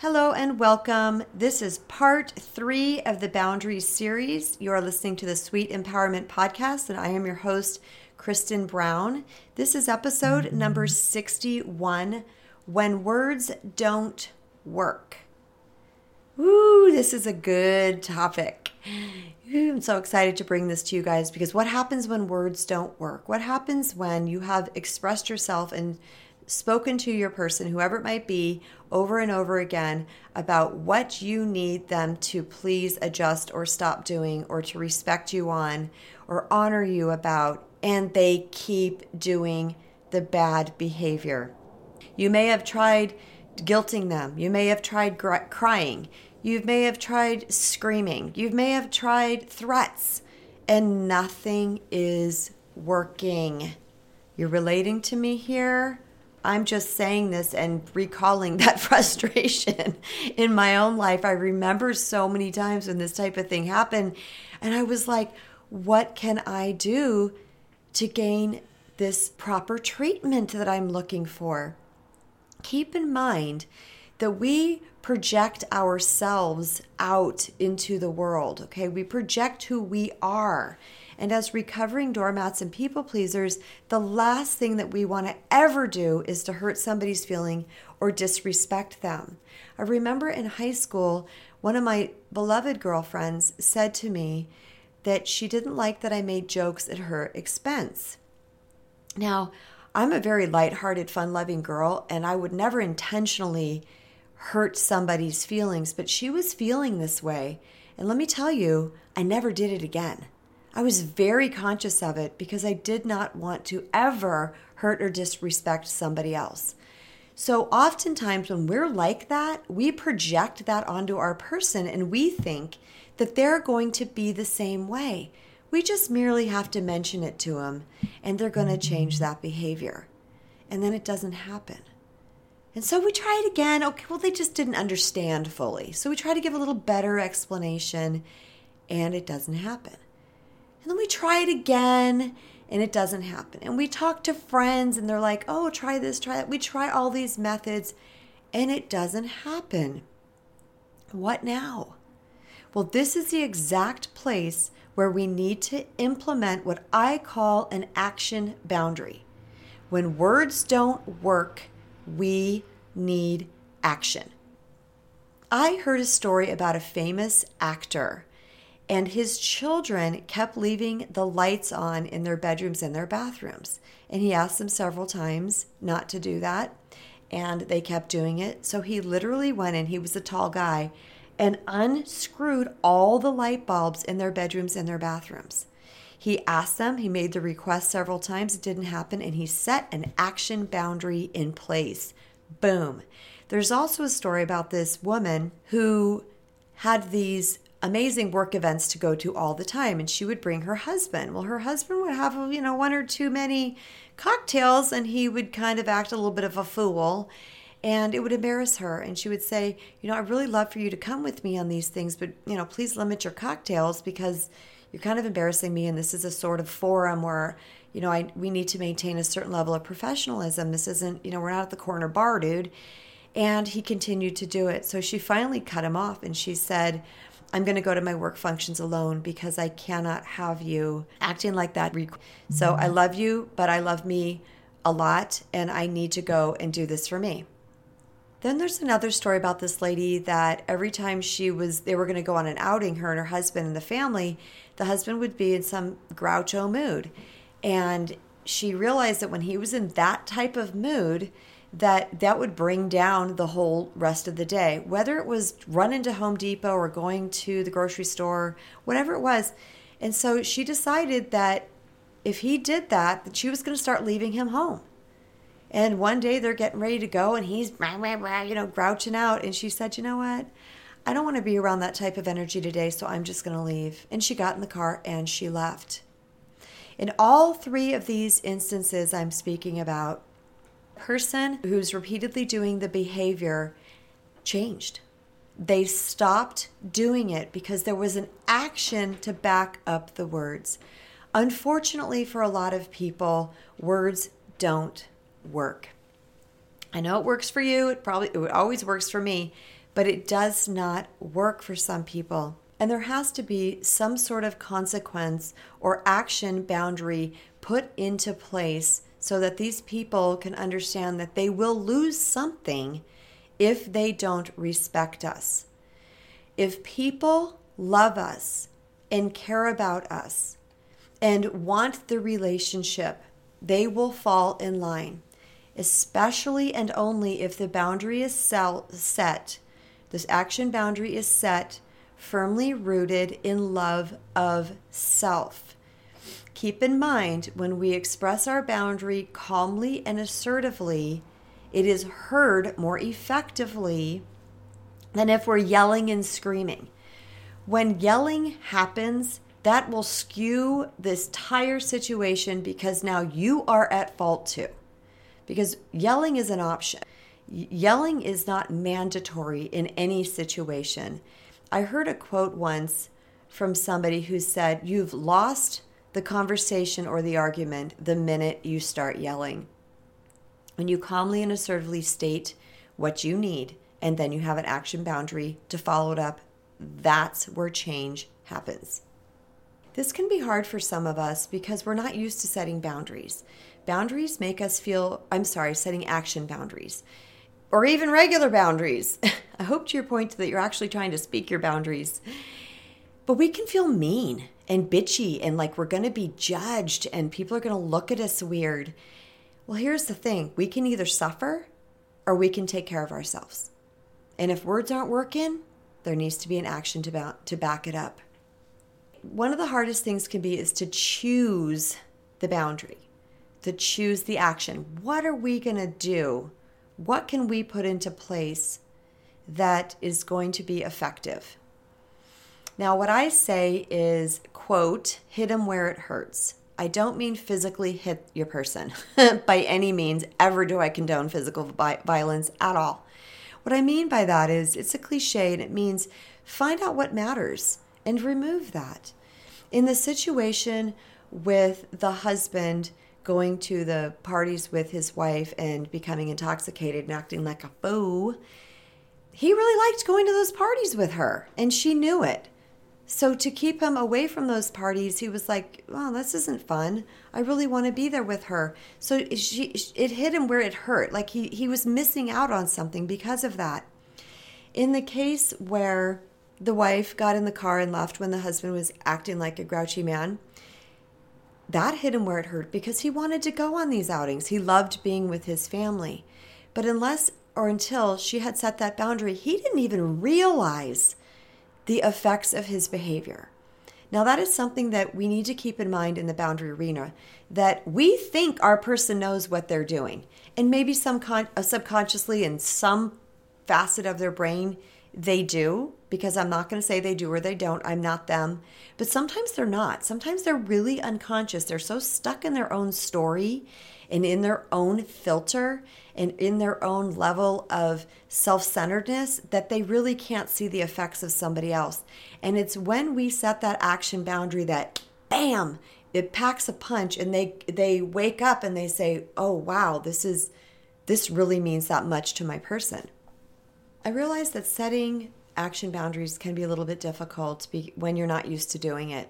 Hello and welcome. This is part three of the Boundaries series. You are listening to the Sweet Empowerment Podcast, and I am your host, Kristen Brown. This is episode number 61 When Words Don't Work. Ooh, this is a good topic. Ooh, I'm so excited to bring this to you guys because what happens when words don't work? What happens when you have expressed yourself and spoken to your person, whoever it might be, over and over again about what you need them to please adjust or stop doing or to respect you on or honor you about, and they keep doing the bad behavior. You may have tried guilting them, you may have tried gr- crying, you may have tried screaming, you may have tried threats, and nothing is working. You're relating to me here? I'm just saying this and recalling that frustration in my own life. I remember so many times when this type of thing happened, and I was like, what can I do to gain this proper treatment that I'm looking for? Keep in mind that we project ourselves out into the world, okay? We project who we are. And as recovering doormats and people pleasers, the last thing that we want to ever do is to hurt somebody's feeling or disrespect them. I remember in high school, one of my beloved girlfriends said to me that she didn't like that I made jokes at her expense. Now, I'm a very light-hearted, fun-loving girl, and I would never intentionally hurt somebody's feelings, but she was feeling this way. And let me tell you, I never did it again. I was very conscious of it because I did not want to ever hurt or disrespect somebody else. So, oftentimes, when we're like that, we project that onto our person and we think that they're going to be the same way. We just merely have to mention it to them and they're going to change that behavior. And then it doesn't happen. And so we try it again. Okay, well, they just didn't understand fully. So we try to give a little better explanation and it doesn't happen. And then we try it again and it doesn't happen. And we talk to friends and they're like, oh, try this, try that. We try all these methods and it doesn't happen. What now? Well, this is the exact place where we need to implement what I call an action boundary. When words don't work, we need action. I heard a story about a famous actor and his children kept leaving the lights on in their bedrooms and their bathrooms. And he asked them several times not to do that, and they kept doing it. So he literally went in, he was a tall guy, and unscrewed all the light bulbs in their bedrooms and their bathrooms. He asked them, he made the request several times, it didn't happen, and he set an action boundary in place. Boom. There's also a story about this woman who had these amazing work events to go to all the time and she would bring her husband. Well her husband would have you know one or too many cocktails and he would kind of act a little bit of a fool and it would embarrass her and she would say you know i really love for you to come with me on these things but you know please limit your cocktails because you're kind of embarrassing me and this is a sort of forum where you know I we need to maintain a certain level of professionalism. This isn't you know we're not at the corner bar dude. And he continued to do it. So she finally cut him off and she said I'm going to go to my work functions alone because I cannot have you acting like that. So I mm-hmm. love you, but I love me a lot, and I need to go and do this for me. Then there's another story about this lady that every time she was, they were going to go on an outing, her and her husband and the family, the husband would be in some groucho mood. And she realized that when he was in that type of mood, that that would bring down the whole rest of the day. Whether it was running to home depot or going to the grocery store whatever it was. And so she decided that if he did that that she was going to start leaving him home. And one day they're getting ready to go and he's you know grouching out. And she said you know what? I don't want to be around that type of energy today so i'm just going to leave. And she got in the car and she left. In all three of these instances i'm speaking about person who's repeatedly doing the behavior changed. They stopped doing it because there was an action to back up the words. Unfortunately, for a lot of people, words don't work. I know it works for you, it probably it always works for me, but it does not work for some people. And there has to be some sort of consequence or action boundary put into place so that these people can understand that they will lose something if they don't respect us. If people love us and care about us and want the relationship, they will fall in line, especially and only if the boundary is set, this action boundary is set firmly rooted in love of self. Keep in mind when we express our boundary calmly and assertively, it is heard more effectively than if we're yelling and screaming. When yelling happens, that will skew this entire situation because now you are at fault too. Because yelling is an option. Yelling is not mandatory in any situation. I heard a quote once from somebody who said, You've lost the conversation or the argument the minute you start yelling. When you calmly and assertively state what you need, and then you have an action boundary to follow it up, that's where change happens. This can be hard for some of us because we're not used to setting boundaries. Boundaries make us feel, I'm sorry, setting action boundaries or even regular boundaries. I hope to your point that you're actually trying to speak your boundaries. But we can feel mean and bitchy and like we're going to be judged and people are going to look at us weird. Well, here's the thing we can either suffer or we can take care of ourselves. And if words aren't working, there needs to be an action to, ba- to back it up. One of the hardest things can be is to choose the boundary, to choose the action. What are we going to do what can we put into place that is going to be effective? Now, what I say is, quote, hit them where it hurts. I don't mean physically hit your person by any means. Ever do I condone physical violence at all. What I mean by that is it's a cliche and it means find out what matters and remove that. In the situation with the husband going to the parties with his wife and becoming intoxicated and acting like a fool. He really liked going to those parties with her, and she knew it. So to keep him away from those parties, he was like, "Oh, this isn't fun. I really want to be there with her." So she, it hit him where it hurt. Like he he was missing out on something because of that. In the case where the wife got in the car and left when the husband was acting like a grouchy man, that hit him where it hurt because he wanted to go on these outings. He loved being with his family. But unless or until she had set that boundary, he didn't even realize the effects of his behavior. Now, that is something that we need to keep in mind in the boundary arena that we think our person knows what they're doing. And maybe some con- uh, subconsciously in some facet of their brain, they do because I'm not going to say they do or they don't. I'm not them. But sometimes they're not. Sometimes they're really unconscious. They're so stuck in their own story and in their own filter and in their own level of self centeredness that they really can't see the effects of somebody else. And it's when we set that action boundary that, bam, it packs a punch and they they wake up and they say, "Oh wow, this is this really means that much to my person." I realize that setting action boundaries can be a little bit difficult when you're not used to doing it.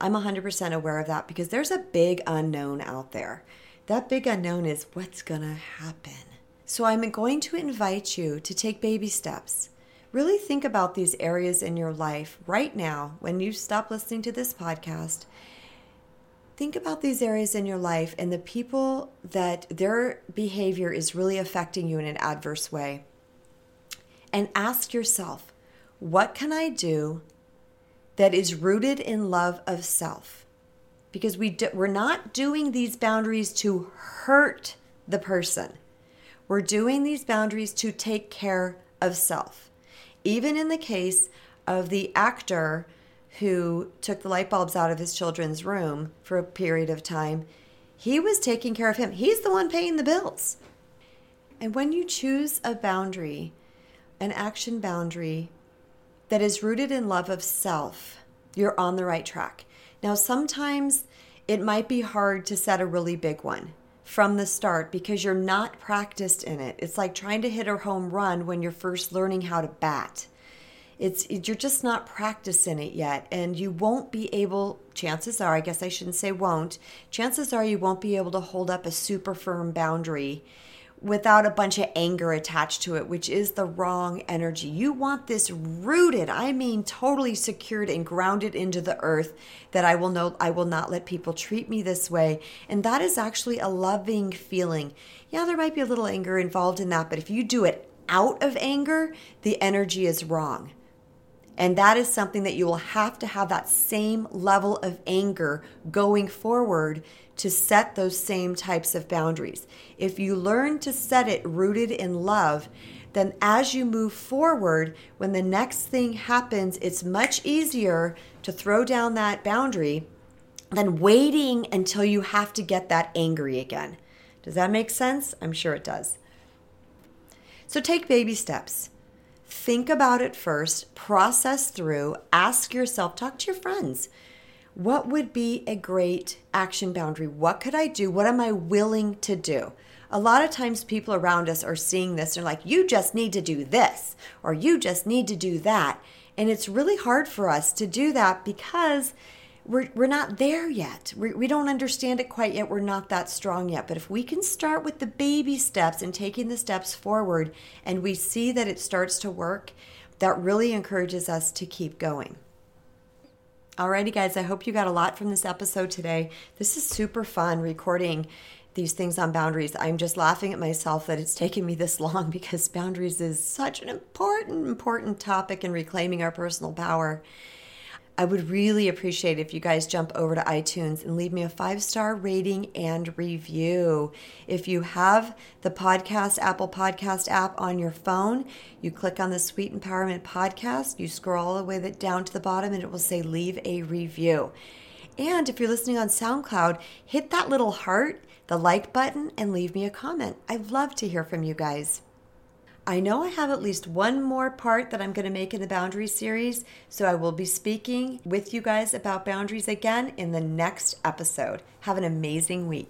I'm 100% aware of that because there's a big unknown out there. That big unknown is what's going to happen. So I'm going to invite you to take baby steps. Really think about these areas in your life right now when you stop listening to this podcast. Think about these areas in your life and the people that their behavior is really affecting you in an adverse way and ask yourself, what can I do that is rooted in love of self? Because we do, we're not doing these boundaries to hurt the person. We're doing these boundaries to take care of self. Even in the case of the actor who took the light bulbs out of his children's room for a period of time, he was taking care of him. He's the one paying the bills. And when you choose a boundary an action boundary that is rooted in love of self, you're on the right track. Now, sometimes it might be hard to set a really big one. from the start because you're not practiced in it. It's like trying to hit a home run when you're first learning how to bat. It's you're just not practicing it yet and you won't be able chances are, I guess I shouldn't say won't. Chances are you won't be able to hold up a super firm boundary without a bunch of anger attached to it, which is the wrong energy. You want this rooted, I mean totally secured and grounded into the earth that I will know I will not let people treat me this way. And that is actually a loving feeling. Yeah, there might be a little anger involved in that, but if you do it out of anger, the energy is wrong. And that is something that you will have to have that same level of anger going forward to set those same types of boundaries. If you learn to set it rooted in love, then as you move forward, when the next thing happens, it's much easier to throw down that boundary than waiting until you have to get that angry again. Does that make sense? I'm sure it does. So take baby steps. Think about it first, process through, ask yourself, talk to your friends. What would be a great action boundary? What could I do? What am I willing to do? A lot of times, people around us are seeing this. They're like, you just need to do this, or you just need to do that. And it's really hard for us to do that because we're, we're not there yet. We, we don't understand it quite yet. We're not that strong yet. But if we can start with the baby steps and taking the steps forward, and we see that it starts to work, that really encourages us to keep going. Alrighty, guys, I hope you got a lot from this episode today. This is super fun recording these things on boundaries. I'm just laughing at myself that it's taken me this long because boundaries is such an important, important topic in reclaiming our personal power. I would really appreciate it if you guys jump over to iTunes and leave me a five star rating and review. If you have the podcast, Apple Podcast app on your phone, you click on the Sweet Empowerment Podcast, you scroll all the way down to the bottom, and it will say leave a review. And if you're listening on SoundCloud, hit that little heart, the like button, and leave me a comment. I'd love to hear from you guys. I know I have at least one more part that I'm going to make in the boundaries series, so I will be speaking with you guys about boundaries again in the next episode. Have an amazing week.